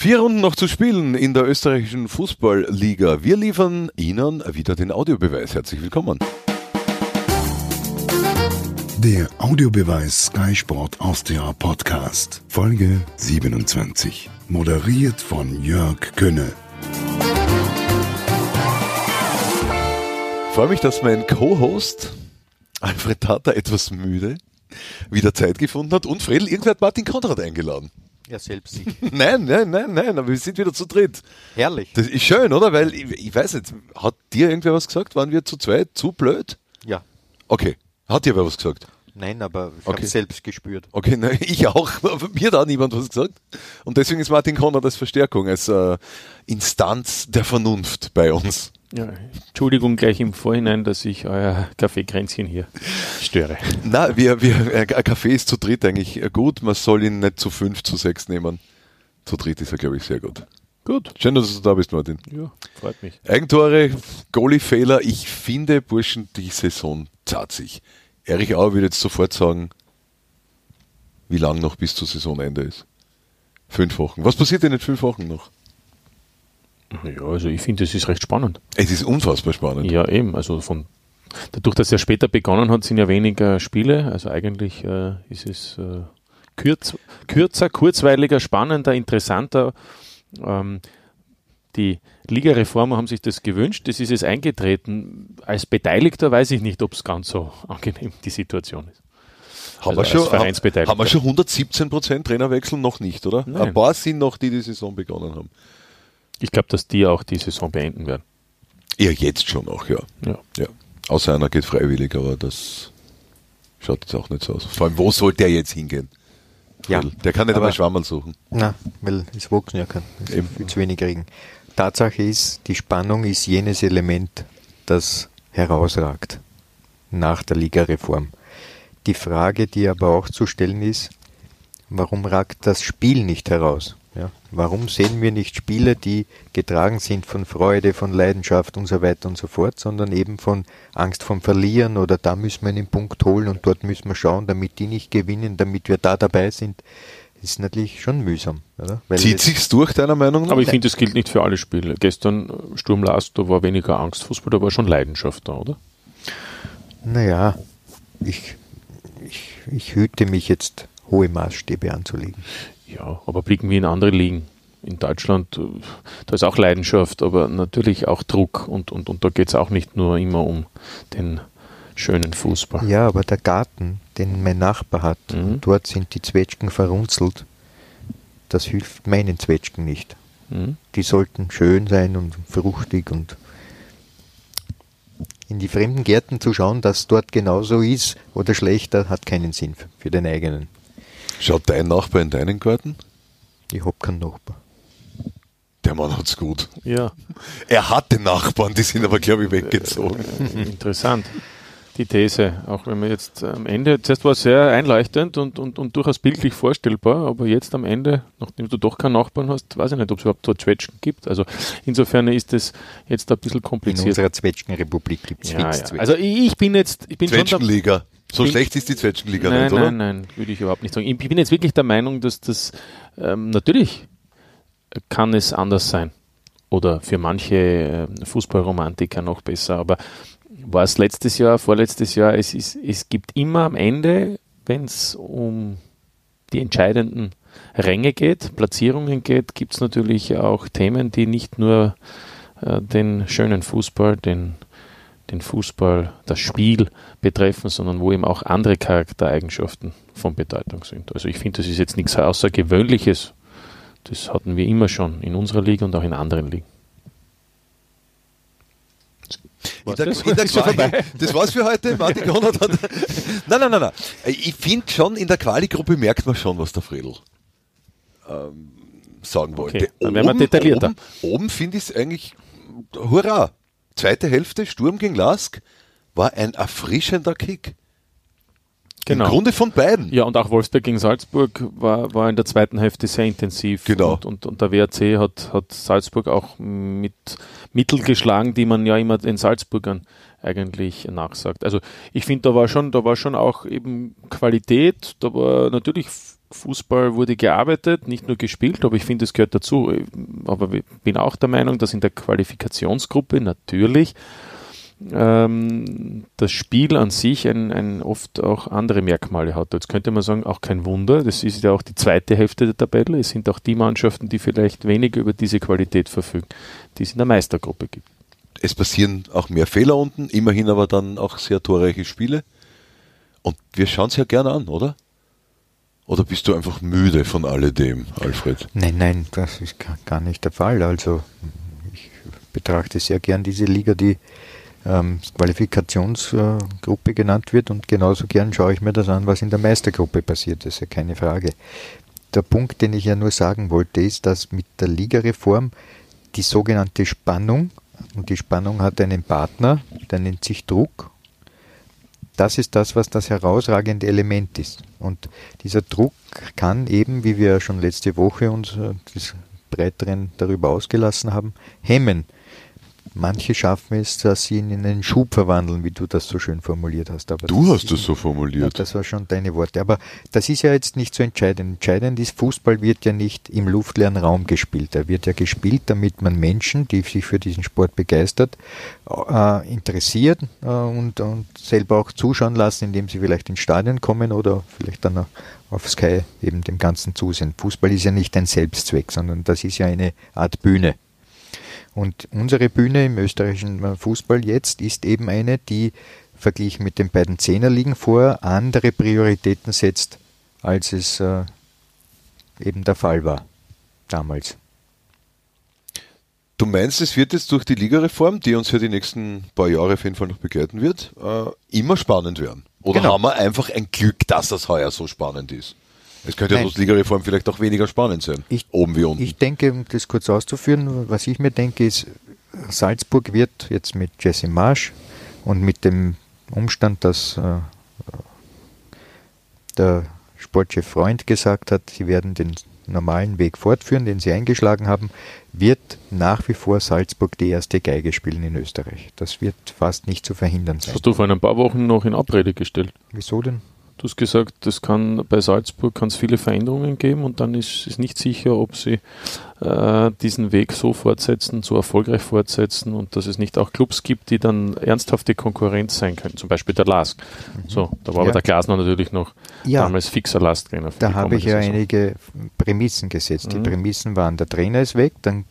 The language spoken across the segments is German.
Vier Runden noch zu spielen in der österreichischen Fußballliga. Wir liefern Ihnen wieder den Audiobeweis. Herzlich willkommen. Der Audiobeweis Sky Sport Austria Podcast, Folge 27. Moderiert von Jörg Könne. freue mich, dass mein Co-Host Alfred Tata etwas müde wieder Zeit gefunden hat und Fredel, irgendwer hat Martin Konrad eingeladen. Ja, selbst. nein, nein, nein, nein, aber wir sind wieder zu dritt. Herrlich. Das ist schön, oder? Weil, ich, ich weiß nicht, hat dir irgendwer was gesagt? Waren wir zu zweit zu blöd? Ja. Okay. Hat dir wer was gesagt? Nein, aber ich Okay. habe selbst gespürt. Okay, nein, ich auch. Aber mir hat auch niemand was gesagt. Und deswegen ist Martin Konrad als Verstärkung, als äh, Instanz der Vernunft bei uns. Ja, Entschuldigung gleich im Vorhinein, dass ich euer Kaffeekränzchen hier störe. Na, wir, wir, äh, ein Kaffee ist zu dritt eigentlich äh, gut. Man soll ihn nicht zu fünf, zu sechs nehmen. Zu dritt ist er, glaube ich, sehr gut. Gut. Schön, dass du da bist, Martin. Ja, freut mich. Eigentore, Goalie-Fehler. Ich finde, Burschen, die Saison zahlt sich. Erich Auer würde jetzt sofort sagen, wie lang noch bis zur Saisonende ist. Fünf Wochen. Was passiert denn in fünf Wochen noch? Ja, also ich finde, es ist recht spannend. Es ist unfassbar spannend. Ja, eben. Also von dadurch, dass er später begonnen hat, sind ja weniger Spiele. Also eigentlich äh, ist es äh, kürz, kürzer, kurzweiliger, spannender, interessanter. Ähm, die Ligareformer haben sich das gewünscht. Das ist jetzt eingetreten. Als Beteiligter weiß ich nicht, ob es ganz so angenehm die Situation ist. Haben, Also wir als schon, haben, wir schon 117 Prozent Trainerwechsel? Noch nicht, oder? Nein. Ein paar sind noch, die die Saison begonnen haben. Ich glaube, dass die auch die Saison beenden werden. Ja, jetzt schon auch, ja. Ja. ja. Außer einer geht freiwillig, aber das schaut jetzt auch nicht so aus. Vor allem, wo soll der jetzt hingehen? Ja. Der kann nicht Aber- einmal Schwammerl suchen. Na, weil es wachsen ja kann. Es Eben. ist viel zu wenig Regen. Tatsache ist, die Spannung ist jenes Element, das herausragt nach der Ligareform. Die Frage, die aber auch zu stellen ist, warum ragt das Spiel nicht heraus? Ja? Warum sehen wir nicht Spiele, die getragen sind von Freude, von Leidenschaft und so weiter und so fort, sondern eben von Angst vom Verlieren oder da müssen wir einen Punkt holen und dort müssen wir schauen, damit die nicht gewinnen, damit wir da dabei sind. Das ist natürlich schon mühsam. Oder? Weil Zieht es- sich's durch, deiner Meinung nach? Aber ich finde, das gilt nicht für alle Spiele. Gestern äh, Sturm Last, da war weniger Angstfußball, da war schon Leidenschaft da, oder? Naja, ich, ich, ich hüte mich jetzt, hohe Maßstäbe anzulegen. Ja, aber blicken wir in andere Ligen. In Deutschland, äh, da ist auch Leidenschaft, aber natürlich auch Druck und, und, und da geht es auch nicht nur immer um den schönen Fußball. Ja, aber der Garten, den mein Nachbar hat, Mhm. dort sind die Zwetschgen verrunzelt, das hilft meinen Zwetschgen nicht. Mhm. Die sollten schön sein und fruchtig und in die fremden Gärten zu schauen, dass dort genauso ist oder schlechter, hat keinen Sinn für den eigenen. Schaut dein Nachbar in deinen Garten? Ich hab keinen Nachbar. Der Mann hat's gut. Ja, Er hatte Nachbarn, die sind aber, glaube ich, weggezogen. interessant. Die These, auch wenn wir jetzt am Ende, zuerst war es sehr einleuchtend und, und, und durchaus bildlich vorstellbar, aber jetzt am Ende, nachdem du doch keinen Nachbarn hast, weiß ich nicht, ob es überhaupt dort Zwetschgen gibt. Also insofern ist es jetzt ein bisschen In kompliziert. unserer Zwetschgenrepublik gibt es Ja, ja. Also ich, bin jetzt, ich bin schon der, Zwetschgenliga. So Bin- schlecht ist die Zwetschgenliga nein, nicht, oder? nein, nein, würde ich überhaupt nicht sagen. Ich bin jetzt wirklich der Meinung, dass das ähm, natürlich kann es anders sein. Oder für manche äh, Fußballromantiker noch besser. Aber war es letztes Jahr, vorletztes Jahr, es, ist, es gibt immer am Ende, wenn es um die entscheidenden Ränge geht, Platzierungen geht, gibt es natürlich auch Themen, die nicht nur äh, den schönen Fußball, den, den Fußball, das Spiel betreffen, sondern wo eben auch andere Charaktereigenschaften von Bedeutung sind. Also ich finde, das ist jetzt nichts Außergewöhnliches. Das hatten wir immer schon in unserer Liga und auch in anderen Ligen. In der, das? der Ist schon Quali, vorbei. das war's für heute. Martin Konrad hat. Nein, nein, nein, nein. Ich finde schon, in der Quali-Gruppe merkt man schon, was der Fredel ähm, sagen wollte. Okay, dann werden wir detaillierter. Oben, oben finde ich es eigentlich, hurra. Zweite Hälfte, Sturm gegen Lask, war ein erfrischender Kick. Genau. Im Grunde von beiden. Ja, und auch Wolfsburg gegen Salzburg war, war in der zweiten Hälfte sehr intensiv. Genau. Und, und, und der WRC hat, hat Salzburg auch mit Mittel geschlagen, die man ja immer den Salzburgern eigentlich nachsagt. Also ich finde, da war schon, da war schon auch eben Qualität, da war natürlich Fußball wurde gearbeitet, nicht nur gespielt, aber ich finde, es gehört dazu. Aber ich bin auch der Meinung, dass in der Qualifikationsgruppe natürlich ähm, das Spiel an sich ein, ein oft auch andere Merkmale hat. Jetzt könnte man sagen, auch kein Wunder, das ist ja auch die zweite Hälfte der Tabelle. Es sind auch die Mannschaften, die vielleicht weniger über diese Qualität verfügen, die es in der Meistergruppe gibt. Es passieren auch mehr Fehler unten, immerhin aber dann auch sehr torreiche Spiele. Und wir schauen es ja gerne an, oder? Oder bist du einfach müde von alledem, Alfred? Nein, nein, das ist gar nicht der Fall. Also ich betrachte sehr gern diese Liga, die ähm, Qualifikationsgruppe genannt wird und genauso gern schaue ich mir das an, was in der Meistergruppe passiert, das ist ja keine Frage. Der Punkt, den ich ja nur sagen wollte, ist, dass mit der Ligareform die sogenannte Spannung, und die Spannung hat einen Partner, der nennt sich Druck, das ist das, was das herausragende Element ist. Und dieser Druck kann eben, wie wir schon letzte Woche uns äh, des Breiteren darüber ausgelassen haben, hemmen. Manche schaffen es, dass sie ihn in einen Schub verwandeln, wie du das so schön formuliert hast. Aber du hast es so formuliert. Ja, das war schon deine Worte. Aber das ist ja jetzt nicht so entscheidend. Entscheidend ist, Fußball wird ja nicht im luftleeren Raum gespielt. Er wird ja gespielt, damit man Menschen, die sich für diesen Sport begeistert, äh, interessiert äh, und, und selber auch zuschauen lassen, indem sie vielleicht ins Stadion kommen oder vielleicht dann auf Sky eben dem Ganzen zusehen. Fußball ist ja nicht ein Selbstzweck, sondern das ist ja eine Art Bühne. Und unsere Bühne im österreichischen Fußball jetzt ist eben eine, die verglichen mit den beiden Zehnerligen vor andere Prioritäten setzt, als es äh, eben der Fall war damals. Du meinst, es wird jetzt durch die Ligareform, die uns ja die nächsten paar Jahre auf jeden Fall noch begleiten wird, äh, immer spannend werden? Oder genau. haben wir einfach ein Glück, dass das heuer so spannend ist? Es könnte ja durch Ligareform vielleicht auch weniger spannend sein, ich, oben wie unten. Ich denke, um das kurz auszuführen, was ich mir denke, ist, Salzburg wird jetzt mit Jesse Marsch und mit dem Umstand, dass äh, der Sportchef Freund gesagt hat, sie werden den normalen Weg fortführen, den sie eingeschlagen haben, wird nach wie vor Salzburg die erste Geige spielen in Österreich. Das wird fast nicht zu verhindern sein. Das hast du vor ein paar Wochen noch in Abrede gestellt. Wieso denn? Du hast gesagt, es kann bei Salzburg kann es viele Veränderungen geben und dann ist es nicht sicher, ob sie äh, diesen Weg so fortsetzen, so erfolgreich fortsetzen und dass es nicht auch Clubs gibt, die dann ernsthafte Konkurrenz sein können. Zum Beispiel der Lask. Mhm. So, da war ja. aber der Glasner natürlich noch ja. damals fixer Lasttrainer. Da habe ich ja einige Prämissen gesetzt. Mhm. Die Prämissen waren, der Trainer ist weg, dann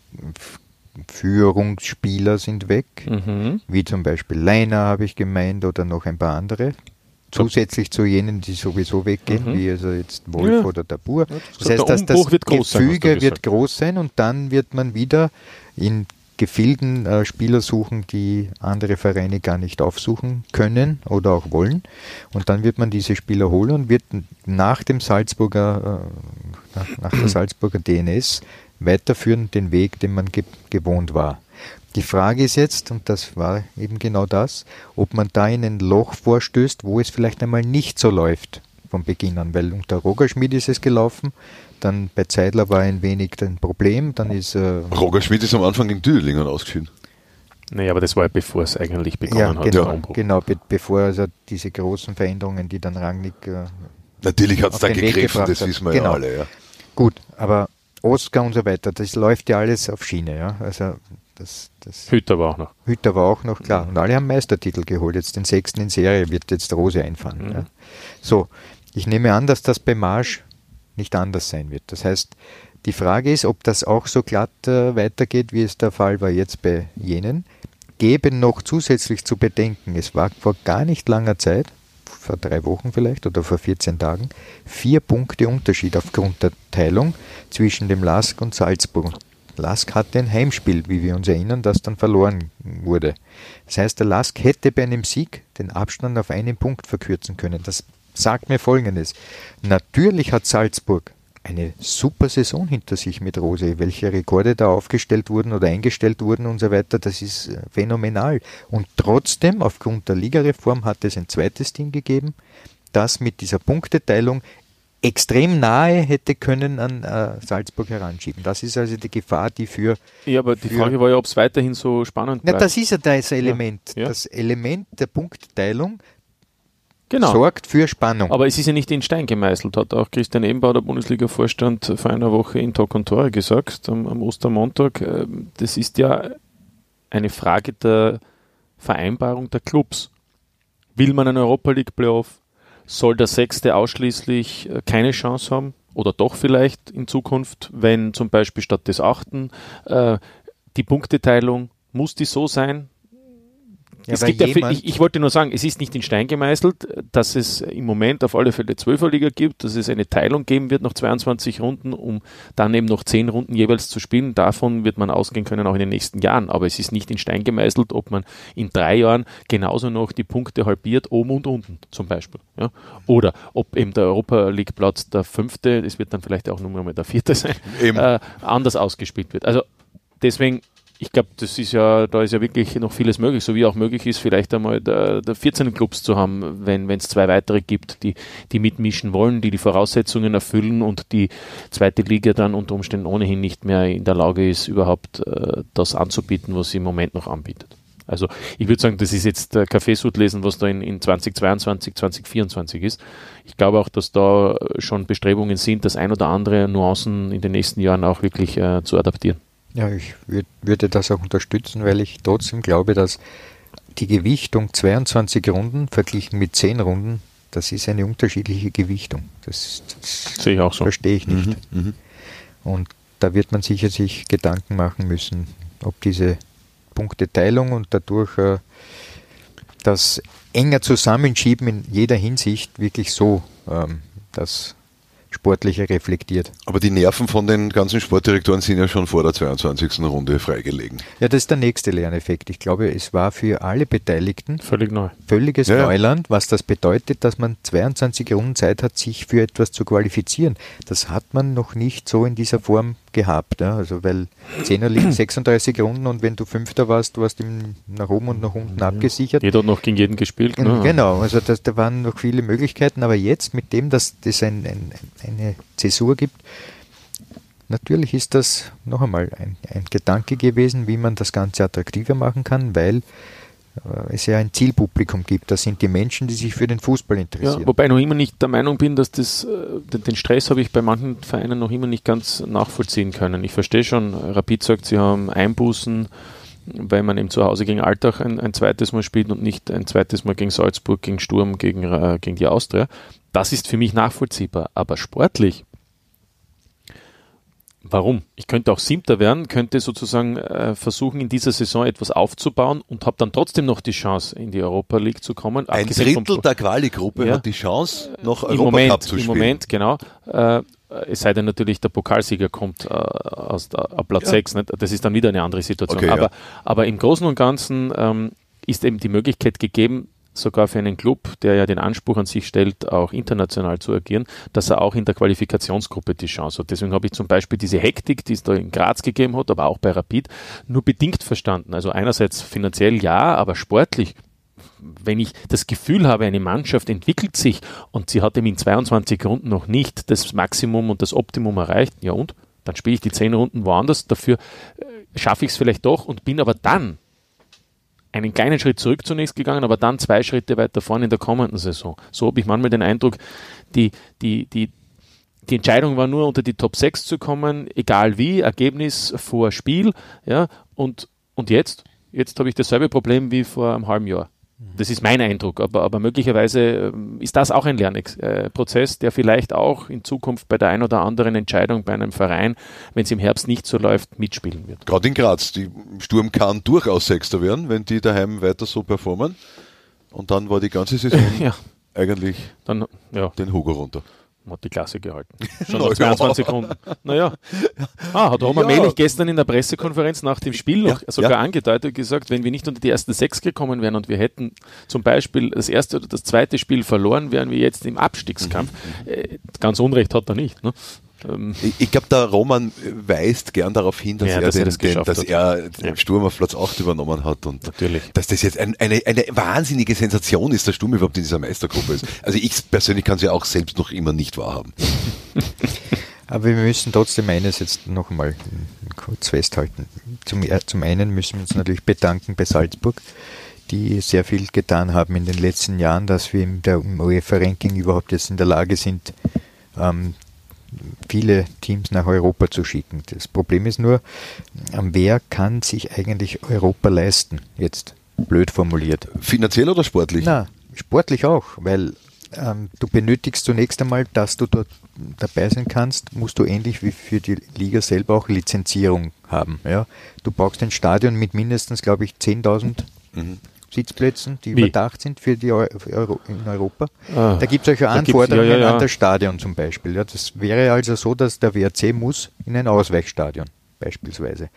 Führungsspieler sind weg, mhm. wie zum Beispiel Leiner habe ich gemeint oder noch ein paar andere zusätzlich zu jenen, die sowieso weggehen, mhm. wie also jetzt Wolf ja. oder Tabur. Das, das heißt, dass das Gefüge wird groß sein und dann wird man wieder in Gefilden äh, Spieler suchen, die andere Vereine gar nicht aufsuchen können oder auch wollen. Und dann wird man diese Spieler holen und wird nach dem Salzburger, äh, nach, nach der Salzburger DNS weiterführen den Weg, den man ge gewohnt war. Die Frage ist jetzt, und das war eben genau das, ob man da in ein Loch vorstößt, wo es vielleicht einmal nicht so läuft von Beginn an, weil unter Roger Schmidt ist es gelaufen, dann bei Zeidler war ein wenig ein Problem, dann ist... Äh, Roger Schmidt ist am Anfang in Düdelingen ausgeschieden. Naja, aber das war ja bevor es eigentlich begonnen ja, hat. Genau, genau be bevor also diese großen Veränderungen, die dann Rangnick... Äh, Natürlich hat es dann gegriffen, das wissen wir genau. ja alle. Ja. Gut, aber Oscar und so weiter, das läuft ja alles auf Schiene. Ja? Also das, das Hütter war auch noch. Hütter war auch noch, klar. Und alle haben Meistertitel geholt. Jetzt den sechsten in Serie wird jetzt Rose einfahren. Mhm. Ja. So, ich nehme an, dass das bei Marsch nicht anders sein wird. Das heißt, die Frage ist, ob das auch so glatt äh, weitergeht, wie es der Fall war jetzt bei jenen. Geben noch zusätzlich zu bedenken, es war vor gar nicht langer Zeit, vor drei Wochen vielleicht oder vor 14 Tagen, vier Punkte Unterschied aufgrund der Teilung zwischen dem Lask und Salzburg. Lask hatte ein Heimspiel, wie wir uns erinnern, das dann verloren wurde. Das heißt, der Lask hätte bei einem Sieg den Abstand auf einen Punkt verkürzen können. Das sagt mir Folgendes. Natürlich hat Salzburg eine super Saison hinter sich mit Rose. Welche Rekorde da aufgestellt wurden oder eingestellt wurden und so weiter, das ist äh, phänomenal. Und trotzdem, aufgrund der Ligareform, hat es ein zweites Team gegeben, das mit dieser Punkteteilung extrem nahe hätte können an äh, Salzburg heranschieben. Das ist also die Gefahr, die für. Ja, aber die Frage war ja, ob es weiterhin so spannend bleibt. Na, das ist ja das Element. Ja, ja. Das Element der Punktteilung Genau. sorgt für Spannung. Aber es ist ja nicht in Stein gemeißelt, hat auch Christian Ebenbauer, der Bundesliga-Vorstand, vor einer Woche in Talk und Tore gesagt, am, am Ostermontag. Ähm, Das ist ja eine Frage der Vereinbarung der Clubs. Will man einen Europa League Playoff? Soll der Sechste ausschließlich äh, keine Chance haben? Oder doch vielleicht in Zukunft, wenn zum Beispiel statt des Achten äh, die Punkteteilung, muss die so sein? Ja, es gibt ja ich, ich wollte nur sagen, es ist nicht in Stein gemeißelt, dass es im Moment auf alle Fälle 12er Liga gibt, dass es eine Teilung geben wird nach 22 Runden, um dann eben noch 10 Runden jeweils zu spielen. Davon wird man ausgehen können auch in den nächsten Jahren. Aber es ist nicht in Stein gemeißelt, ob man in drei Jahren genauso noch die Punkte halbiert, oben und unten zum Beispiel. Ja? Oder ob eben der Europa League Platz der fünfte, das wird dann vielleicht auch nur mal der vierte sein, äh, anders ausgespielt wird. Also deswegen, ich glaube, das ist ja, da ist ja wirklich noch vieles möglich, so wie auch möglich ist, vielleicht einmal der, der 14 Clubs zu haben, wenn es zwei weitere gibt, die, die mitmischen wollen, die die Voraussetzungen erfüllen und die zweite Liga dann unter Umständen ohnehin nicht mehr in der Lage ist, überhaupt äh, das anzubieten, was sie im Moment noch anbietet. Also ich würde sagen, das ist jetzt äh, Kaffeesud lesen, was da in, in 2022, 2024 ist. Ich glaube auch, dass da schon Bestrebungen sind, das ein oder andere Nuancen in den nächsten Jahren auch wirklich äh, zu adaptieren. Ja, ich würd, würde das auch unterstützen, weil ich trotzdem glaube, dass die Gewichtung 22 Runden verglichen mit 10 Runden, das ist eine unterschiedliche Gewichtung. Das, das Sehe ich auch so. verstehe ich nicht. Mhm. Und da wird man sicher sich Gedanken machen müssen, ob diese Punkteteilung und dadurch äh, das enger Zusammenschieben in jeder Hinsicht wirklich so ähm, das Sportliche reflektiert. Aber die Nerven von den ganzen Sportdirektoren sind ja schon vor der 22. Runde freigelegen. Ja, das ist der nächste Lerneffekt. Ich glaube, es war für alle Beteiligten Völlig neu. völliges Ja, ja. Neuland, was das bedeutet, dass man 22 Runden Zeit hat, sich für etwas zu qualifizieren. Das hat man noch nicht so in dieser Form gehabt. Ja? Also weil 10er liegen 36 Runden und wenn du Fünfter warst, du warst im, nach oben und nach unten abgesichert. Jeder hat noch gegen jeden gespielt. Ne? Genau, also das, da waren noch viele Möglichkeiten, aber jetzt mit dem, dass es ein, ein, eine Zäsur gibt, natürlich ist das noch einmal ein, ein Gedanke gewesen, wie man das Ganze attraktiver machen kann, weil es ja ein Zielpublikum gibt. Das sind die Menschen, die sich für den Fußball interessieren. Ja, wobei ich noch immer nicht der Meinung bin, dass das, äh, den, den Stress habe ich bei manchen Vereinen noch immer nicht ganz nachvollziehen können. Ich verstehe schon, Rapid sagt, sie haben Einbußen, weil man eben zu Hause gegen Altach ein, ein zweites Mal spielt und nicht ein zweites Mal gegen Salzburg, gegen Sturm, gegen, äh, gegen die Austria. Das ist für mich nachvollziehbar. Aber sportlich, Warum? Ich könnte auch Siebter werden, könnte sozusagen äh, versuchen, in dieser Saison etwas aufzubauen und habe dann trotzdem noch die Chance, in die Europa League zu kommen. Ein Drittel der Quali-Gruppe Ja. hat die Chance, noch im Europacup Moment, zu Im spielen. Moment, genau. Äh, es sei denn natürlich, der Pokalsieger kommt äh, aus der, ab Platz Ja. 6. Nicht? Das ist dann wieder eine andere Situation. Okay, aber, ja. aber im Großen und Ganzen ähm, ist eben die Möglichkeit gegeben, sogar für einen Club, der ja den Anspruch an sich stellt, auch international zu agieren, dass er auch in der Qualifikationsgruppe die Chance hat. Deswegen habe ich zum Beispiel diese Hektik, die es da in Graz gegeben hat, aber auch bei Rapid, nur bedingt verstanden. Also einerseits finanziell ja, aber sportlich wenn ich das Gefühl habe, eine Mannschaft entwickelt sich und sie hat eben in 22 Runden noch nicht das Maximum und das Optimum erreicht, ja und? Dann spiele ich die 10 Runden woanders, dafür äh, schaffe ich es vielleicht doch und bin aber dann einen kleinen Schritt zurück zunächst gegangen, aber dann zwei Schritte weiter vorne in der kommenden Saison. So habe ich manchmal den Eindruck, die, die, die, die Entscheidung war nur unter die Top 6 zu kommen, egal wie, Ergebnis vor Spiel, ja, und, und jetzt? Jetzt habe ich dasselbe Problem wie vor einem halben Jahr. Das ist mein Eindruck, aber, aber möglicherweise ähm, ist das auch ein Lernprozess, der vielleicht auch in Zukunft bei der ein oder anderen Entscheidung bei einem Verein, wenn es im Herbst nicht so läuft, mitspielen wird. Gerade in Graz. Die Sturm kann durchaus Sechster werden, wenn die daheim weiter so performen. Und dann war die ganze Saison Ja, eigentlich dann, ja, den Hugo runter. Hat die Klasse gehalten. Schon Na nach ja. 22 Sekunden. Naja. Ah, hat Roman Ja. Melich gestern in der Pressekonferenz nach dem Spiel noch Ja, sogar ja. angedeutet gesagt, wenn wir nicht unter die ersten sechs gekommen wären und wir hätten zum Beispiel das erste oder das zweite Spiel verloren, wären wir jetzt im Abstiegskampf. Mhm. Äh, ganz Unrecht hat er nicht. Ne? Ähm, Ich, ich glaube, der Roman weist gern darauf hin, dass Ja, er, dass er den, das den, dass er Ja. Sturm auf Platz 8 übernommen hat und Natürlich. dass das jetzt ein, eine, eine wahnsinnige Sensation ist, dass Sturm überhaupt in dieser Meistergruppe ist. Also ich persönlich kann es ja auch selbst noch immer nicht wahrhaben. Aber wir müssen trotzdem eines jetzt noch einmal kurz festhalten. Zum, er- zum einen müssen wir uns natürlich bedanken bei Salzburg, die sehr viel getan haben in den letzten Jahren, dass wir im, im UEFA-Ranking überhaupt jetzt in der Lage sind, ähm, viele Teams nach Europa zu schicken. Das Problem ist nur, wer kann sich eigentlich Europa leisten? Jetzt blöd formuliert. Finanziell oder sportlich? Na, sportlich auch, weil ähm, du benötigst zunächst einmal, dass du dort dabei sein kannst, musst du ähnlich wie für die Liga selber auch Lizenzierung haben. Ja? Du brauchst ein Stadion mit mindestens, glaube ich, 10.000 mhm. Sitzplätzen, die Wie? überdacht sind für die Euro in Europa. Ah, da gibt es auch Anforderungen ja, ja, an das Stadion zum Beispiel. Ja, das wäre also so, dass der WRC muss in ein Ausweichstadion beispielsweise.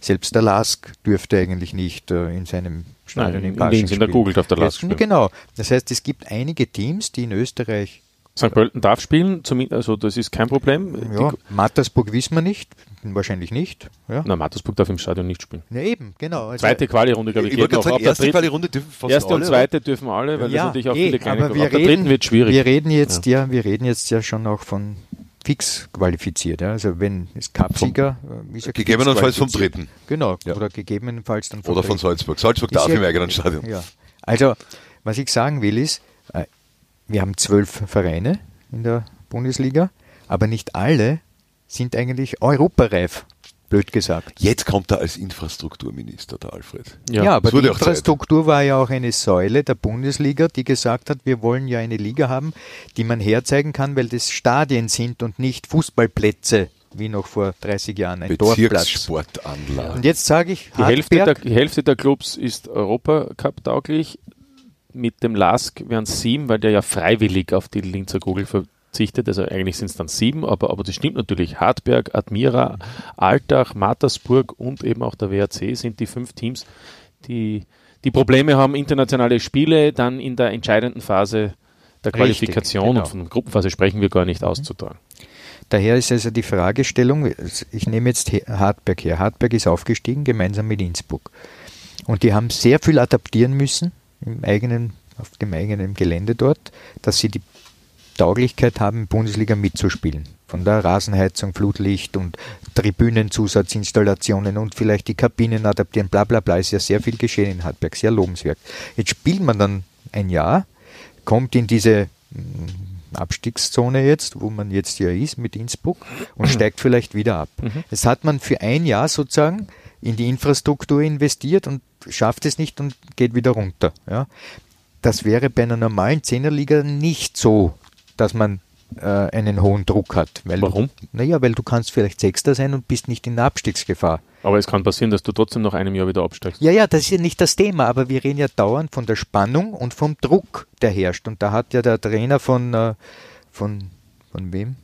Selbst der LASK dürfte eigentlich nicht äh, in seinem Stadion Nein, in, in Linz, in der Googelt auf der LASK. Genau. Das heißt, es gibt einige Teams, die in Österreich St. Pölten darf spielen, also das ist kein Problem. Ja, Mattersburg wissen wir nicht, wahrscheinlich nicht. Ja. Na, Mattersburg darf im Stadion nicht spielen. Ja, eben, genau. Also zweite Quali-Runde, glaube ich, ich geht noch. Sagen, erste Quali-Runde dürfen fast Erste alle, und zweite oder? dürfen alle, weil ja, das natürlich auch eh, viele kleine aber wir Ab der dritten wird schwierig. Wir reden jetzt ja. ja. wir reden jetzt ja schon auch von fix qualifiziert. Ja. Also wenn es Cupsieger äh, ist ja gegebenenfalls vom dritten. Genau, ja. oder gegebenenfalls dann vom Oder von Salzburg. Salzburg darf im eigenen Stadion. Ja. Also, was ich sagen will ist, äh, wir haben zwölf Vereine in der Bundesliga, aber nicht alle sind eigentlich europareif, blöd gesagt. Jetzt kommt er als Infrastrukturminister, der Alfred. Ja, ja aber die Infrastruktur war ja auch eine Säule der Bundesliga, die gesagt hat, wir wollen ja eine Liga haben, die man herzeigen kann, weil das Stadien sind und nicht Fußballplätze wie noch vor 30 Jahren ein Dorfplatz. Sportanlage. Und jetzt sage ich, die Hälfte, der, die Hälfte der Clubs ist Europacup tauglich. Mit dem LASK wären es sieben, weil der ja freiwillig auf die Linzer Kugel verzichtet. Also eigentlich sind es dann sieben, aber, aber das stimmt natürlich. Hartberg, Admira, Altach, Mattersburg und eben auch der WRC sind die fünf Teams, die, die Probleme haben, internationale Spiele dann in der entscheidenden Phase der Qualifikation Richtig, genau. und von der Gruppenphase sprechen wir gar nicht auszutragen. Daher ist also die Fragestellung, ich nehme jetzt Hartberg her. Hartberg ist aufgestiegen gemeinsam mit Innsbruck. Und die haben sehr viel adaptieren müssen im eigenen, auf dem eigenen Gelände dort, dass sie die Tauglichkeit haben, Bundesliga mitzuspielen. Von der Rasenheizung, Flutlicht und Tribünenzusatzinstallationen und vielleicht die Kabinen adaptieren, bla bla bla, ist ja sehr viel geschehen in Hartberg, sehr lobenswert. Jetzt spielt man dann ein Jahr, kommt in diese mm, Abstiegszone jetzt, wo man jetzt ja ist mit Innsbruck und steigt vielleicht wieder ab. Mhm. Das hat man für ein Jahr sozusagen in die Infrastruktur investiert und schafft es nicht und geht wieder runter. Ja. Das wäre bei einer normalen Zehnerliga nicht so dass man äh, einen hohen Druck hat. Warum? Du, naja, weil du kannst vielleicht Sechster sein und bist nicht in der Abstiegsgefahr. Aber es kann passieren, dass du trotzdem nach einem Jahr wieder absteigst. Ja, ja, das ist ja nicht das Thema, aber wir reden ja dauernd von der Spannung und vom Druck, der herrscht. Und da hat ja der Trainer von, äh, von, von wem?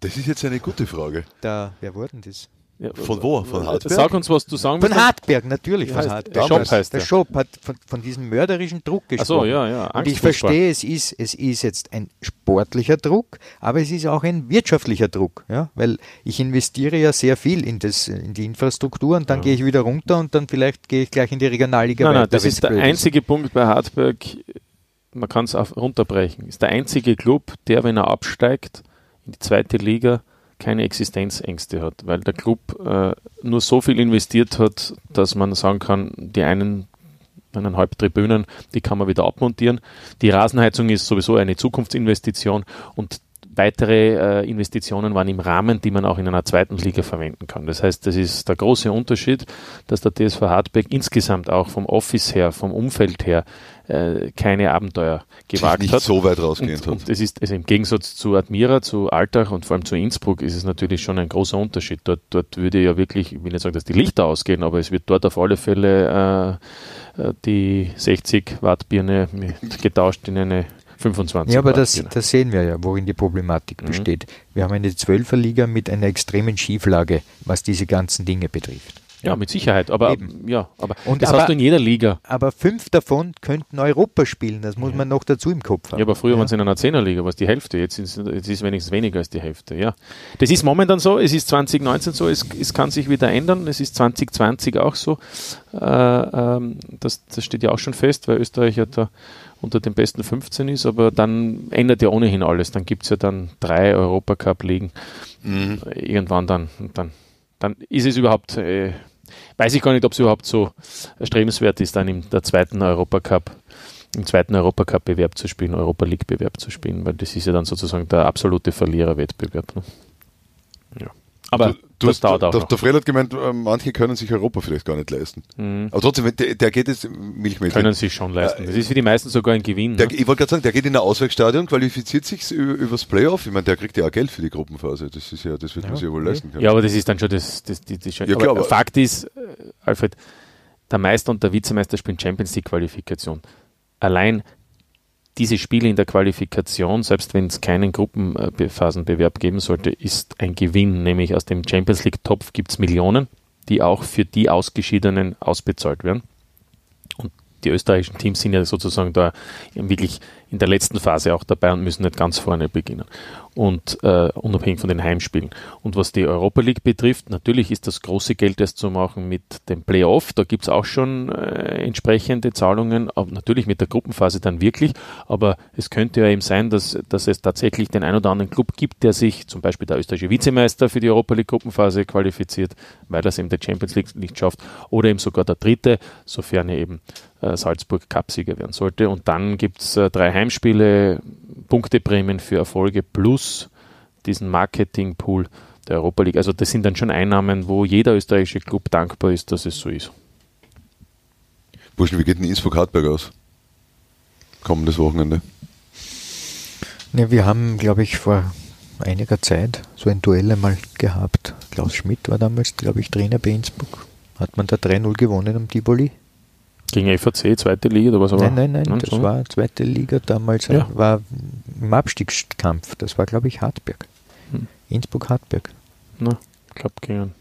Das ist jetzt eine gute Frage. Da, wer wurde denn das? Ja, von wo? Von Hartberg? Sag uns, was du sagen willst. Von Hartberg, natürlich. Von Hartberg. Der Shop heißt der. Der Shop hat von, von diesem mörderischen Druck gesprochen. Ach so, ja, ja. Und ich verstehe, es ist, es ist jetzt ein sportlicher Druck, aber es ist auch ein wirtschaftlicher Druck, ja, weil ich investiere ja sehr viel in, das, in die Infrastruktur und dann ja. gehe ich wieder runter und dann vielleicht gehe ich gleich in die Regionalliga nein, weiter. Nein, das ist der einzige ist. Punkt bei Hartberg, man kann es runterbrechen, ist der einzige Club, der, wenn er absteigt in die zweite Liga, keine Existenzängste hat, weil der Club äh, nur so viel investiert hat, dass man sagen kann, die einen eineinhalb Tribünen, die kann man wieder abmontieren. Die Rasenheizung ist sowieso eine Zukunftsinvestition und weitere äh, Investitionen waren im Rahmen, die man auch in einer zweiten Liga verwenden kann. Das heißt, das ist der große Unterschied, dass der TSV Hartberg insgesamt auch vom Office her, vom Umfeld her äh, keine Abenteuer gewagt nicht hat. so weit rausgehend und, und es ist also im Gegensatz zu Admira, zu Altach und vor allem zu Innsbruck ist es natürlich schon ein großer Unterschied. Dort, dort würde ja wirklich, ich will nicht sagen, dass die Lichter ausgehen, aber es wird dort auf alle Fälle äh, äh die 60 Watt Birne getauscht in eine 25. Ja, aber das, das, sehen wir ja, worin die Problematik mhm. besteht. Wir haben eine Zwölferliga mit einer extremen Schieflage, was diese ganzen Dinge betrifft. Ja, mit Sicherheit. Aber Eben. ja, aber und das aber, hast du in jeder Liga. Aber fünf davon könnten Europa spielen. Das muss ja. man noch dazu im Kopf haben. Ja, aber früher ja. waren es in einer Zehnerliga, was die Hälfte. Jetzt ist, jetzt ist wenigstens weniger als die Hälfte. Ja, das ist momentan so. Es ist 2019 so. Es, es kann sich wieder ändern. Es ist 2020 auch so. Äh, ähm, das, das steht ja auch schon fest, weil Österreich ja da unter den besten 15 ist, aber dann ändert ja ohnehin alles. Dann gibt es ja dann drei Europacup-Ligen. Mhm. Irgendwann dann, dann, dann ist es überhaupt äh, weiß ich gar nicht, ob es überhaupt so erstrebenswert ist, dann im der zweiten Europacup, im zweiten Europacup-Bewerb zu spielen, Europa League-Bewerb zu spielen, weil das ist ja dann sozusagen der absolute Verliererwettbewerb. Ne? Ja. Aber Du, du das hast, dauert auch der, noch. der Fred hat gemeint, äh, manche können sich Europa vielleicht gar nicht leisten. Mhm. Aber trotzdem, der, der geht jetzt milchmäßig. Können sich schon leisten. Das ist für die meisten sogar ein Gewinn. Der, ne? ich wollte gerade sagen, der geht in ein Ausweichstadion, qualifiziert sich über, übers Playoff. Ich meine, der kriegt ja auch Geld für die Gruppenphase. Das ist ja, das wird man sich ja wohl leisten können. Ja, aber das ist dann schon das, das, die, die Ja, klar, aber aber- Fakt ist, äh, Alfred, der Meister und der Vizemeister spielen Champions League Qualifikation. Allein diese Spiele in der Qualifikation, selbst wenn es keinen Gruppenphasenbewerb geben sollte, ist ein Gewinn. Nämlich aus dem Champions League Topf gibt es Millionen, die auch für die Ausgeschiedenen ausbezahlt werden. Und die österreichischen Teams sind ja sozusagen da wirklich in der letzten Phase auch dabei und müssen nicht ganz vorne beginnen. Und äh, unabhängig von den Heimspielen. Und was die Europa League betrifft, natürlich ist das große Geld erst zu machen mit dem Playoff. Da gibt es auch schon äh, entsprechende Zahlungen, aber natürlich mit der Gruppenphase dann wirklich. Aber es könnte ja eben sein, dass, dass es tatsächlich den ein oder anderen Club gibt, der sich, zum Beispiel der österreichische Vizemeister für die Europa League Gruppenphase qualifiziert, weil das eben der Champions League nicht schafft, oder eben sogar der dritte, sofern er eben äh, Salzburg Cupsieger werden sollte. Und dann gibt es äh, drei Heimspiele, Punkteprämien für Erfolge plus diesen Marketingpool der Europa League. Also das sind dann schon Einnahmen, wo jeder österreichische Club dankbar ist, dass es so ist. Burschen, wie geht denn Innsbruck-Hartberg aus? Kommendes Wochenende. Ne, wir haben, glaube ich, vor einiger Zeit so ein Duell einmal gehabt. Klaus Schmidt war damals, glaube ich, Trainer bei Innsbruck. Hat man da 3-0 gewonnen am Tivoli? Gegen FAC, zweite Liga oder was? Aber, nein, nein, nein, das so? war zweite Liga damals, Ja. war im Abstiegskampf. Das war, glaube ich, Hartberg. Hm. Innsbruck-Hartberg. Na, ich glaube gegen.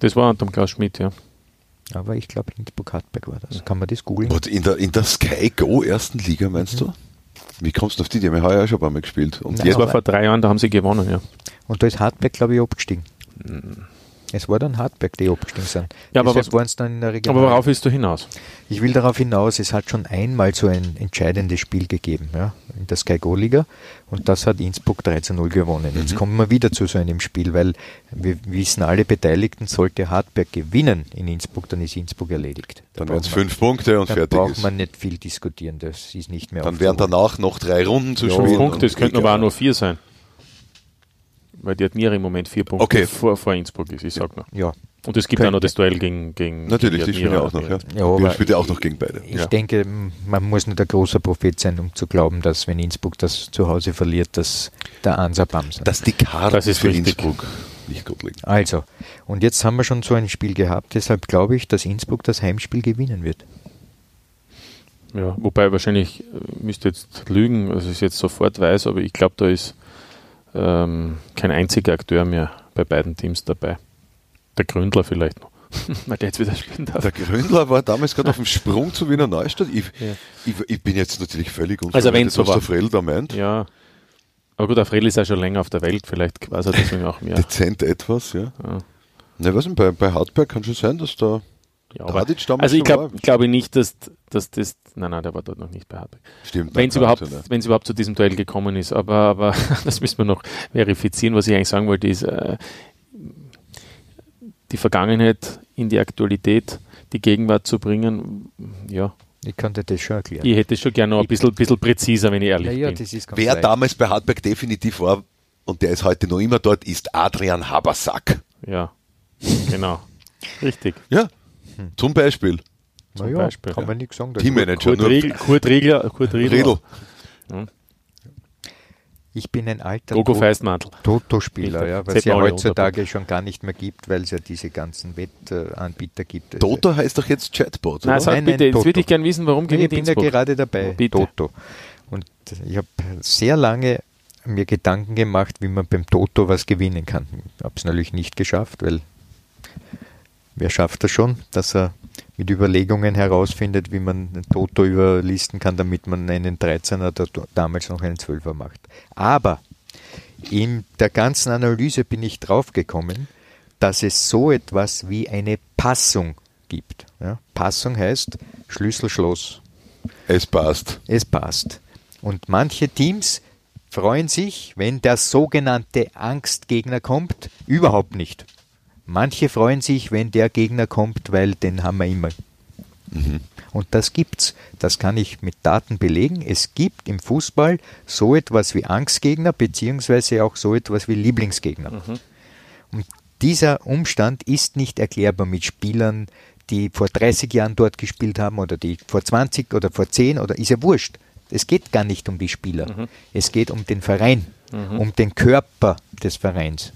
Das war unter dem Klaus Schmidt, ja. Aber ich glaube, Innsbruck-Hartberg war das. Kann man das googeln? Und in der, in der Sky Go ersten Liga, meinst du? Wie kommst du auf die? Die haben ja heuer auch schon ein paar Mal gespielt. Und Nein, Das jetzt, war vor drei Jahren, da haben sie gewonnen, ja. Und da ist Hartberg, glaube ich, abgestiegen. Es war dann Hartberg, die abgestiegen sind. Ja, aber Deshalb was- dann in der. Aber worauf willst du hinaus? Ich will darauf hinaus, es hat schon einmal so ein entscheidendes Spiel gegeben ja, in der Sky Go Liga und das hat Innsbruck 3 zu 0 gewonnen. Jetzt kommen wir wieder zu so einem Spiel, weil wir wissen alle Beteiligten, sollte Hartberg gewinnen in Innsbruck, dann ist Innsbruck erledigt. Da dann wären es fünf Punkte und Da fertig braucht ist. man nicht viel diskutieren, das ist nicht mehr Dann wären danach noch drei Runden zu Ja, spielen. Fünf Punkte, es könnten aber auch nur vier sein. Weil die Admira im Moment vier Punkte Okay. vor, vor Innsbruck ist, ich sag nur. Ja, Und es gibt Könnte. auch noch das Duell gegen, gegen Natürlich, die gegen spielen ja auch noch. Ja. Ja, Wir spielen ja auch noch gegen beide. ich Ja. denke, man muss nicht ein großer Prophet sein, um zu glauben, dass wenn Innsbruck das zu Hause verliert, dass der Ansa Bam sind. Dass die Karten Das ist für richtig. Innsbruck nicht gut liegen. Also, und jetzt haben wir schon so ein Spiel gehabt, deshalb glaube ich, dass Innsbruck das Heimspiel gewinnen wird. Ja, wobei wahrscheinlich, äh, müsste jetzt lügen, was ich jetzt sofort weiß, aber ich glaube, da ist ähm, kein einziger Akteur mehr bei beiden Teams dabei. Der Gründler vielleicht noch, weil der jetzt wieder spielen darf. Der Gründler war damals gerade auf dem Sprung zu Wiener Neustadt. Ich, Ja. ich, ich bin jetzt natürlich völlig Also unvorbereitet, wenn's so was war. der Fredl da meint. Ja, aber gut, der Fredl ist ja schon länger auf der Welt, vielleicht weiß er deswegen auch mehr. Dezent etwas, ja. Ja. Ne, was denn, bei, bei Hartberg kann schon sein, dass da Ja, aber, Radic damals also ich glaube war. glaube nicht, dass, dass das, nein, nein, der war dort noch nicht bei Hartberg. Stimmt. Wenn es überhaupt, Wahnsinn, ja. wenn es überhaupt zu diesem Duell gekommen ist. Aber, aber das müssen wir noch verifizieren. Was ich eigentlich sagen wollte, ist äh, die Vergangenheit in die Aktualität, die Gegenwart zu bringen. Ja, Ich dir das schon erklären. ich hätte es schon gerne noch ein bisschen, bisschen präziser, wenn ich ehrlich ja, ja, bin. das ist ganz Wer leicht. damals bei Hartberg definitiv war, und der ist heute noch immer dort, ist Adrian Habersack. Ja, genau. Richtig. Ja, zum Beispiel. Zum ja, Beispiel, kann man nichts sagen. Teammanager. Kurt Riegel, Kurt Riegler, Kurt Riegler. Redl. Ich bin ein alter. Toto-Spieler, ja, was es ja heutzutage schon gar nicht mehr gibt, weil es ja diese ganzen Wettanbieter gibt. Also- Toto heißt doch jetzt Chatbot, oder? Nein, sag Nein, bitte, nein, jetzt würde ich gerne wissen, warum ich gewinnt bin ja gerade dabei, Bitte. Toto. Und ich habe sehr lange mir Gedanken gemacht, wie man beim Toto was gewinnen kann. Ich habe es natürlich nicht geschafft, weil wer schafft das schon, dass er mit Überlegungen herausfindet, wie man einen Toto überlisten kann, damit man einen 13er oder damals noch einen 12er macht. Aber in der ganzen Analyse bin ich draufgekommen, dass es so etwas wie eine Passung gibt. Ja? Passung heißt Schlüssel, Schloss, Es passt. es passt. Und manche Teams freuen sich, wenn der sogenannte Angstgegner kommt, überhaupt nicht. Manche freuen sich, wenn der Gegner kommt, weil den haben wir immer. Und das gibt's. Das kann ich mit Daten belegen. Es gibt im Fußball so etwas wie Angstgegner, beziehungsweise auch so etwas wie Lieblingsgegner. Und dieser Umstand ist nicht erklärbar mit Spielern, die vor 30 Jahren dort gespielt haben oder die vor 20 oder vor 10 oder ist ja wurscht. Es geht gar nicht um die Spieler. Es geht um den Verein, um den Körper des Vereins.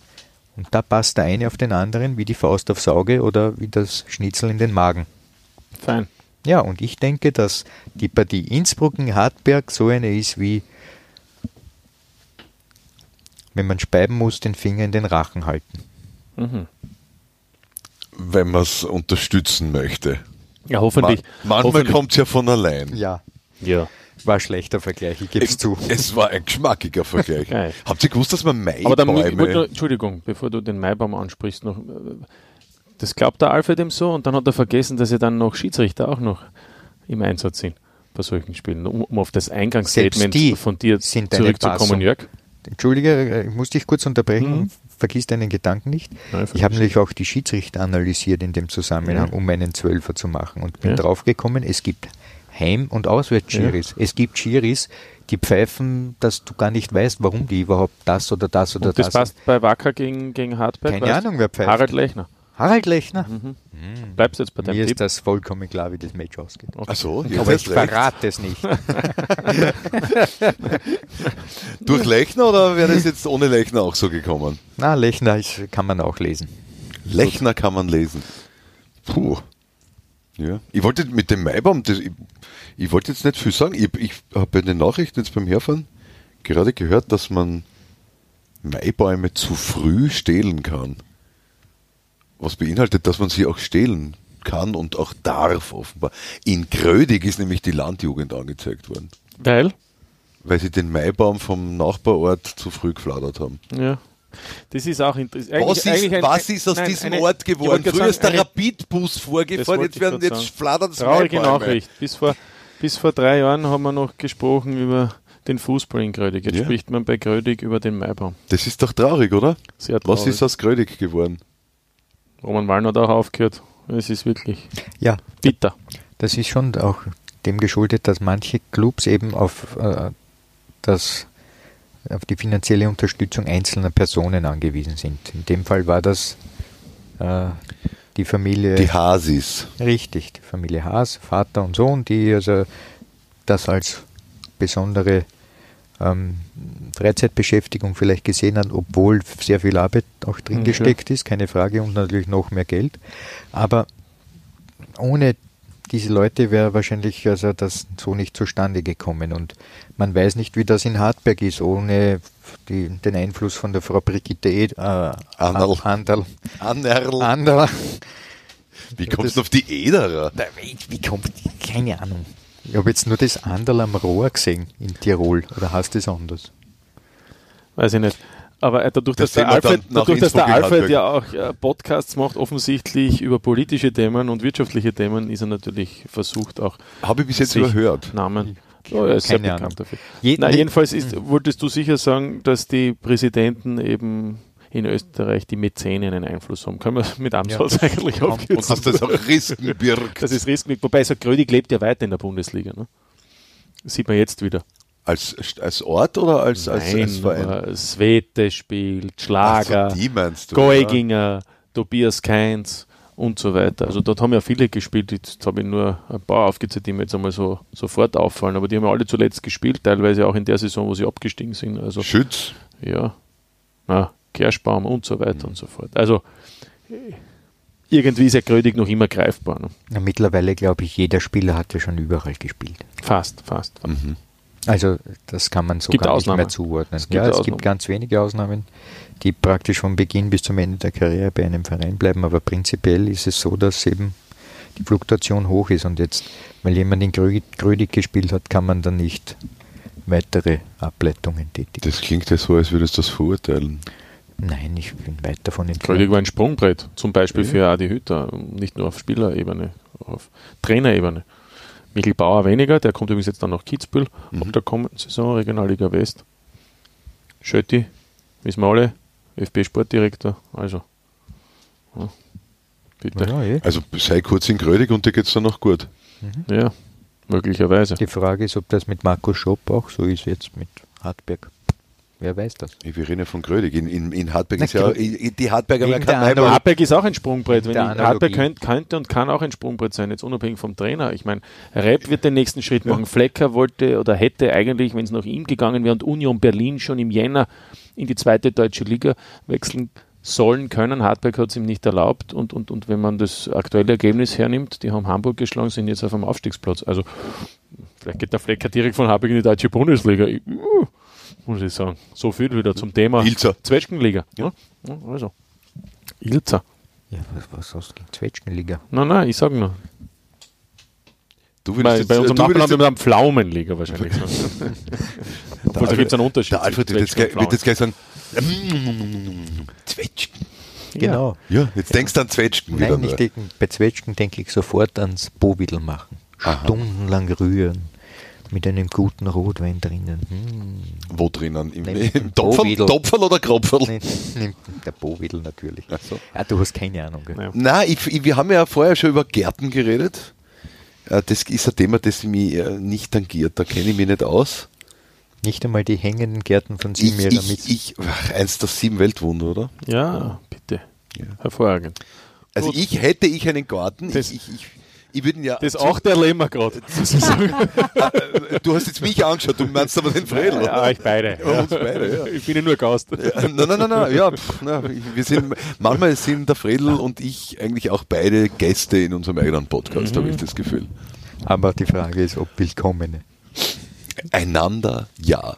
Und da passt der eine auf den anderen wie die Faust aufs Auge oder wie das Schnitzel in den Magen. Fein. Ja, und ich denke, dass die Partie Innsbruck in Hartberg so eine ist wie, wenn man speiben muss, den Finger in den Rachen halten. Mhm. Wenn man es unterstützen möchte. Ja, hoffentlich. Ma manchmal kommt es ja von allein. Ja, Ja. War ein schlechter Vergleich, ich gebe es Es, zu. es war ein geschmackiger Vergleich. Geil. Habt ihr gewusst, dass man Aber dann, ich Maibäume... nur, Entschuldigung, bevor du den Maibaum ansprichst, noch, das glaubt der Alfred ihm so und dann hat er vergessen, dass ja dann noch Schiedsrichter auch noch im Einsatz sind bei solchen Spielen. Um, um auf das Eingangsstatement von dir zurückzukommen. Jörg. Entschuldige, äh, ich muss dich kurz unterbrechen, vergiss deinen Gedanken nicht. Mhm. Nein, ich habe nämlich auch die Schiedsrichter analysiert in dem Zusammenhang, Ja. um einen Zwölfer zu machen und bin Ja. draufgekommen, es gibt Heim- und Auswärtsschiris. Es gibt Schiris, die pfeifen, dass du gar nicht weißt, warum die überhaupt das oder das oder Und das das. passt bei Wacker gegen, gegen Hartberg. Keine? Ahnung, wer pfeift. Harald Lechner. Harald Lechner. Bleibst du jetzt bei deinem Mir Tipp? ist das vollkommen klar, wie das Match ausgeht. Ach so, jetzt Aber ich verrate es nicht. Durch Lechner oder wäre das jetzt ohne Lechner auch so gekommen? Na, Lechner ist, kann man auch lesen. Lechner kann man lesen. Puh. Ja. Ich wollte mit dem Maibaum, das, ich, ich wollte jetzt nicht viel sagen. Ich, ich habe bei den Nachrichten jetzt beim Herfahren gerade gehört, dass man Maibäume zu früh stehlen kann. Was beinhaltet, dass man sie auch stehlen kann und auch darf, offenbar. In Grödig ist nämlich die Landjugend angezeigt worden, Weil? weil sie den Maibaum vom Nachbarort zu früh gefladert haben. Ja. Das ist auch interessant. Was, ist, was ist aus nein, diesem eine- Ort geworden? Früher ist der Rapidbus vorgefahren, jetzt werden jetzt sagen. fladern Traurige. Nachricht. Bis vor, bis vor drei Jahren haben wir noch gesprochen über den Fußball in Grödig. Jetzt Ja. spricht man bei Grödig über den Maibaum. Das ist doch traurig, oder? Sehr traurig. Was ist aus Grödig geworden? Roman Wallner hat auch aufgehört. Es ist wirklich Ja, bitter. Das ist schon auch dem geschuldet, dass manche Clubs eben auf, äh, das, auf die finanzielle Unterstützung einzelner Personen angewiesen sind. In dem Fall war das äh, die Familie, Die Hasis. richtig, die Familie Haas, Vater und Sohn, die also das als besondere ähm, Freizeitbeschäftigung vielleicht gesehen haben, obwohl sehr viel Arbeit auch drin Mhm, gesteckt ist, keine Frage, und natürlich noch mehr Geld. Aber ohne diese Leute wäre wahrscheinlich also das so nicht zustande gekommen. Und man weiß nicht, wie das in Hartberg ist, ohne die, den Einfluss von der Frau Brigitte Ed, äh, Anderl. Anderl. Anerl. Anderl. Wie kommst du auf die Ederer? Wie kommt, keine Ahnung. Ich habe jetzt nur das Anderl am Rohr gesehen in Tirol. Oder heißt das anders? Weiß ich nicht. Aber äh, dadurch, Das dass der Alfred, dadurch, dass der Alfred ja auch äh, Podcasts macht, offensichtlich über politische Themen und wirtschaftliche Themen, ist er natürlich versucht, auch Habe ich bis jetzt überhört. Namen. Oh, er ist sehr bekannt Ahnung. dafür. Je- Na, ne- jedenfalls ist, wolltest du sicher sagen, dass die Präsidenten eben in Österreich die Mäzenen einen Einfluss haben. Können wir mit Amtshaus eigentlich Und aufkürzen? dass das auch Risten birgt. Das ist Risiko. Wobei, so Grödig lebt ja weiter in der Bundesliga. Ne? Das sieht man jetzt wieder. Als, als Ort oder als, als, als Verein? Svete spielt, Ach Schlager, so, die meinst du? Geuginger, Tobias Kainz und so weiter. Also dort haben ja viele gespielt. Jetzt habe ich nur ein paar aufgezählt, die mir jetzt einmal so sofort auffallen. Aber die haben ja alle zuletzt gespielt, teilweise auch in der Saison, wo sie abgestiegen sind. Also Ja. Schütz. ja, na, Kerschbaum und so weiter und so fort. Also irgendwie ist ja Grödig noch immer greifbar. Ne? Na, mittlerweile glaube ich, jeder Spieler hat ja schon überall gespielt. Fast, fast. Also das kann man so Gibt gar Ausnahmen. nicht mehr zuordnen. Es gibt ja, es Ausnahmen. gibt ganz wenige Ausnahmen, die praktisch vom Beginn bis zum Ende der Karriere bei einem Verein bleiben, aber prinzipiell ist es so, dass eben die Fluktuation hoch ist und jetzt, weil jemand in Grö- Grödig gespielt hat, kann man dann nicht weitere Ableitungen tätigen. Das klingt ja so, als würdest du das verurteilen. Nein, ich bin weit davon Grödig entfernt. war ein Sprungbrett, zum Beispiel für Adi Hütter, nicht nur auf Spielerebene, auch auf Trainerebene. Michael Bauer weniger, der kommt übrigens jetzt dann nach Kitzbühel ab der kommenden Saison, Regionalliga West. Schötti, wissen wir alle, ÖFB-Sportdirektor, also Bitte. Ja, Ja, eh. Also sei kurz in Grödig und dir geht's dann noch gut. möglicherweise. Die Frage ist, ob das mit Marco Schopp auch so ist jetzt mit Hartberg. Wer weiß das? Wir reden ja von Grödig. In, in, in Hartberg Na, ist ja, die Hartberger ja. Neubau. Hartberg ist auch ein Sprungbrett. Wenn. Hartberg könnt, könnte und kann auch ein Sprungbrett sein, jetzt unabhängig vom Trainer. Ich meine, Repp wird den nächsten Schritt machen. Flecker wollte oder hätte eigentlich, wenn es nach ihm gegangen wäre und Union Berlin schon im Jänner in die zweite deutsche Liga wechseln sollen können. Hartberg hat es ihm nicht erlaubt und, und, und wenn man das aktuelle Ergebnis hernimmt, die haben Hamburg geschlagen, sind jetzt auf dem Aufstiegsplatz. Also vielleicht geht der Flecker direkt von Hartberg in die deutsche Bundesliga. Ich, uh, muss ich sagen. So viel wieder zum Thema Ilzer. Zwetschgenliga. Ja. Ja, also. Ilzer. Ja, was, was hast du gegen Zwetschgenliga? Nein, nein, ich sage nur. Du Bei, jetzt, bei unserem du Nachbarn haben wir am Pflaumenliga wahrscheinlich. Obwohl, da gibt es einen Unterschied. Der Alfred wird jetzt, wird jetzt gleich sagen, Zwetschgen. Genau. Ja, jetzt denkst du an Zwetschgen wieder. Nein, ich denke, bei Zwetschgen denke ich sofort ans Bovidel machen. Stundenlang rühren. Mit einem guten Rotwein drinnen. Hm. Wo drinnen? Im, Nimm im Topferl. Topferl oder Kropferl? Der Bovidel natürlich. Ach so. Ja, du hast keine Ahnung. Gell? Ja. Nein, ich, ich, wir haben ja vorher schon über Gärten geredet. Äh, Das ist ein Thema, das mich äh, nicht tangiert. Da kenne ich mich nicht aus. Nicht einmal die hängenden Gärten von Ich, Siebenjähriger ich, ich, ach, eins der sieben Weltwunder, oder? Ja, bitte. Ja. Hervorragend. Also Gut. ich hätte ich einen Garten, Das- ich, ich, ich, ich würde ja. Das auch der Lehmer gerade. Du hast jetzt mich angeschaut, du meinst aber den Fredel. Ja, euch beide. Ja, uns beide, ja. Ich bin ja nur Gast. Ja, Nein, nein, nein, nein, ja, pff, na, wir sind, manchmal sind der Fredel und ich eigentlich auch beide Gäste in unserem eigenen Podcast, habe ich das Gefühl. Aber die Frage ist, ob willkommene. Einander, ja.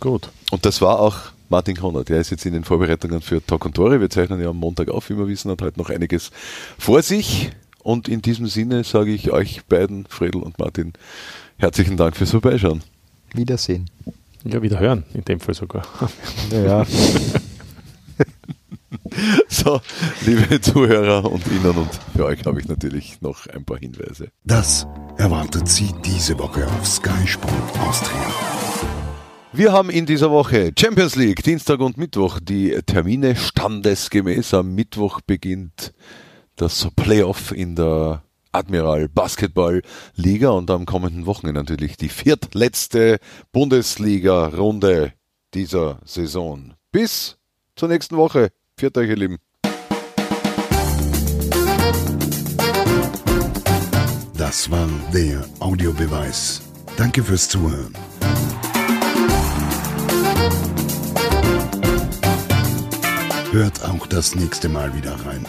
Gut. Und das war auch Martin Konrad. Der ist jetzt in den Vorbereitungen für Talk und Tore. Wir zeichnen ja am Montag auf, wie wir wissen, hat heute noch einiges vor sich. Und in diesem Sinne sage ich euch beiden, Fredel und Martin, herzlichen Dank fürs Vorbeischauen. Wiedersehen. Ja, wieder hören, in dem Fall sogar. Ja. So, liebe Zuhörer und Ihnen und für euch habe ich natürlich noch ein paar Hinweise. Das erwartet Sie diese Woche auf Sky Sport Austria. Wir haben in dieser Woche Champions League, Dienstag und Mittwoch, die Termine standesgemäß. Am Mittwoch beginnt das Playoff in der Admiral Basketball Liga und am kommenden Wochenende natürlich die viertletzte Bundesliga-Runde dieser Saison. Bis zur nächsten Woche. Viert euch, ihr Lieben. Das war der Audiobeweis. Danke fürs Zuhören. Hört auch das nächste Mal wieder rein.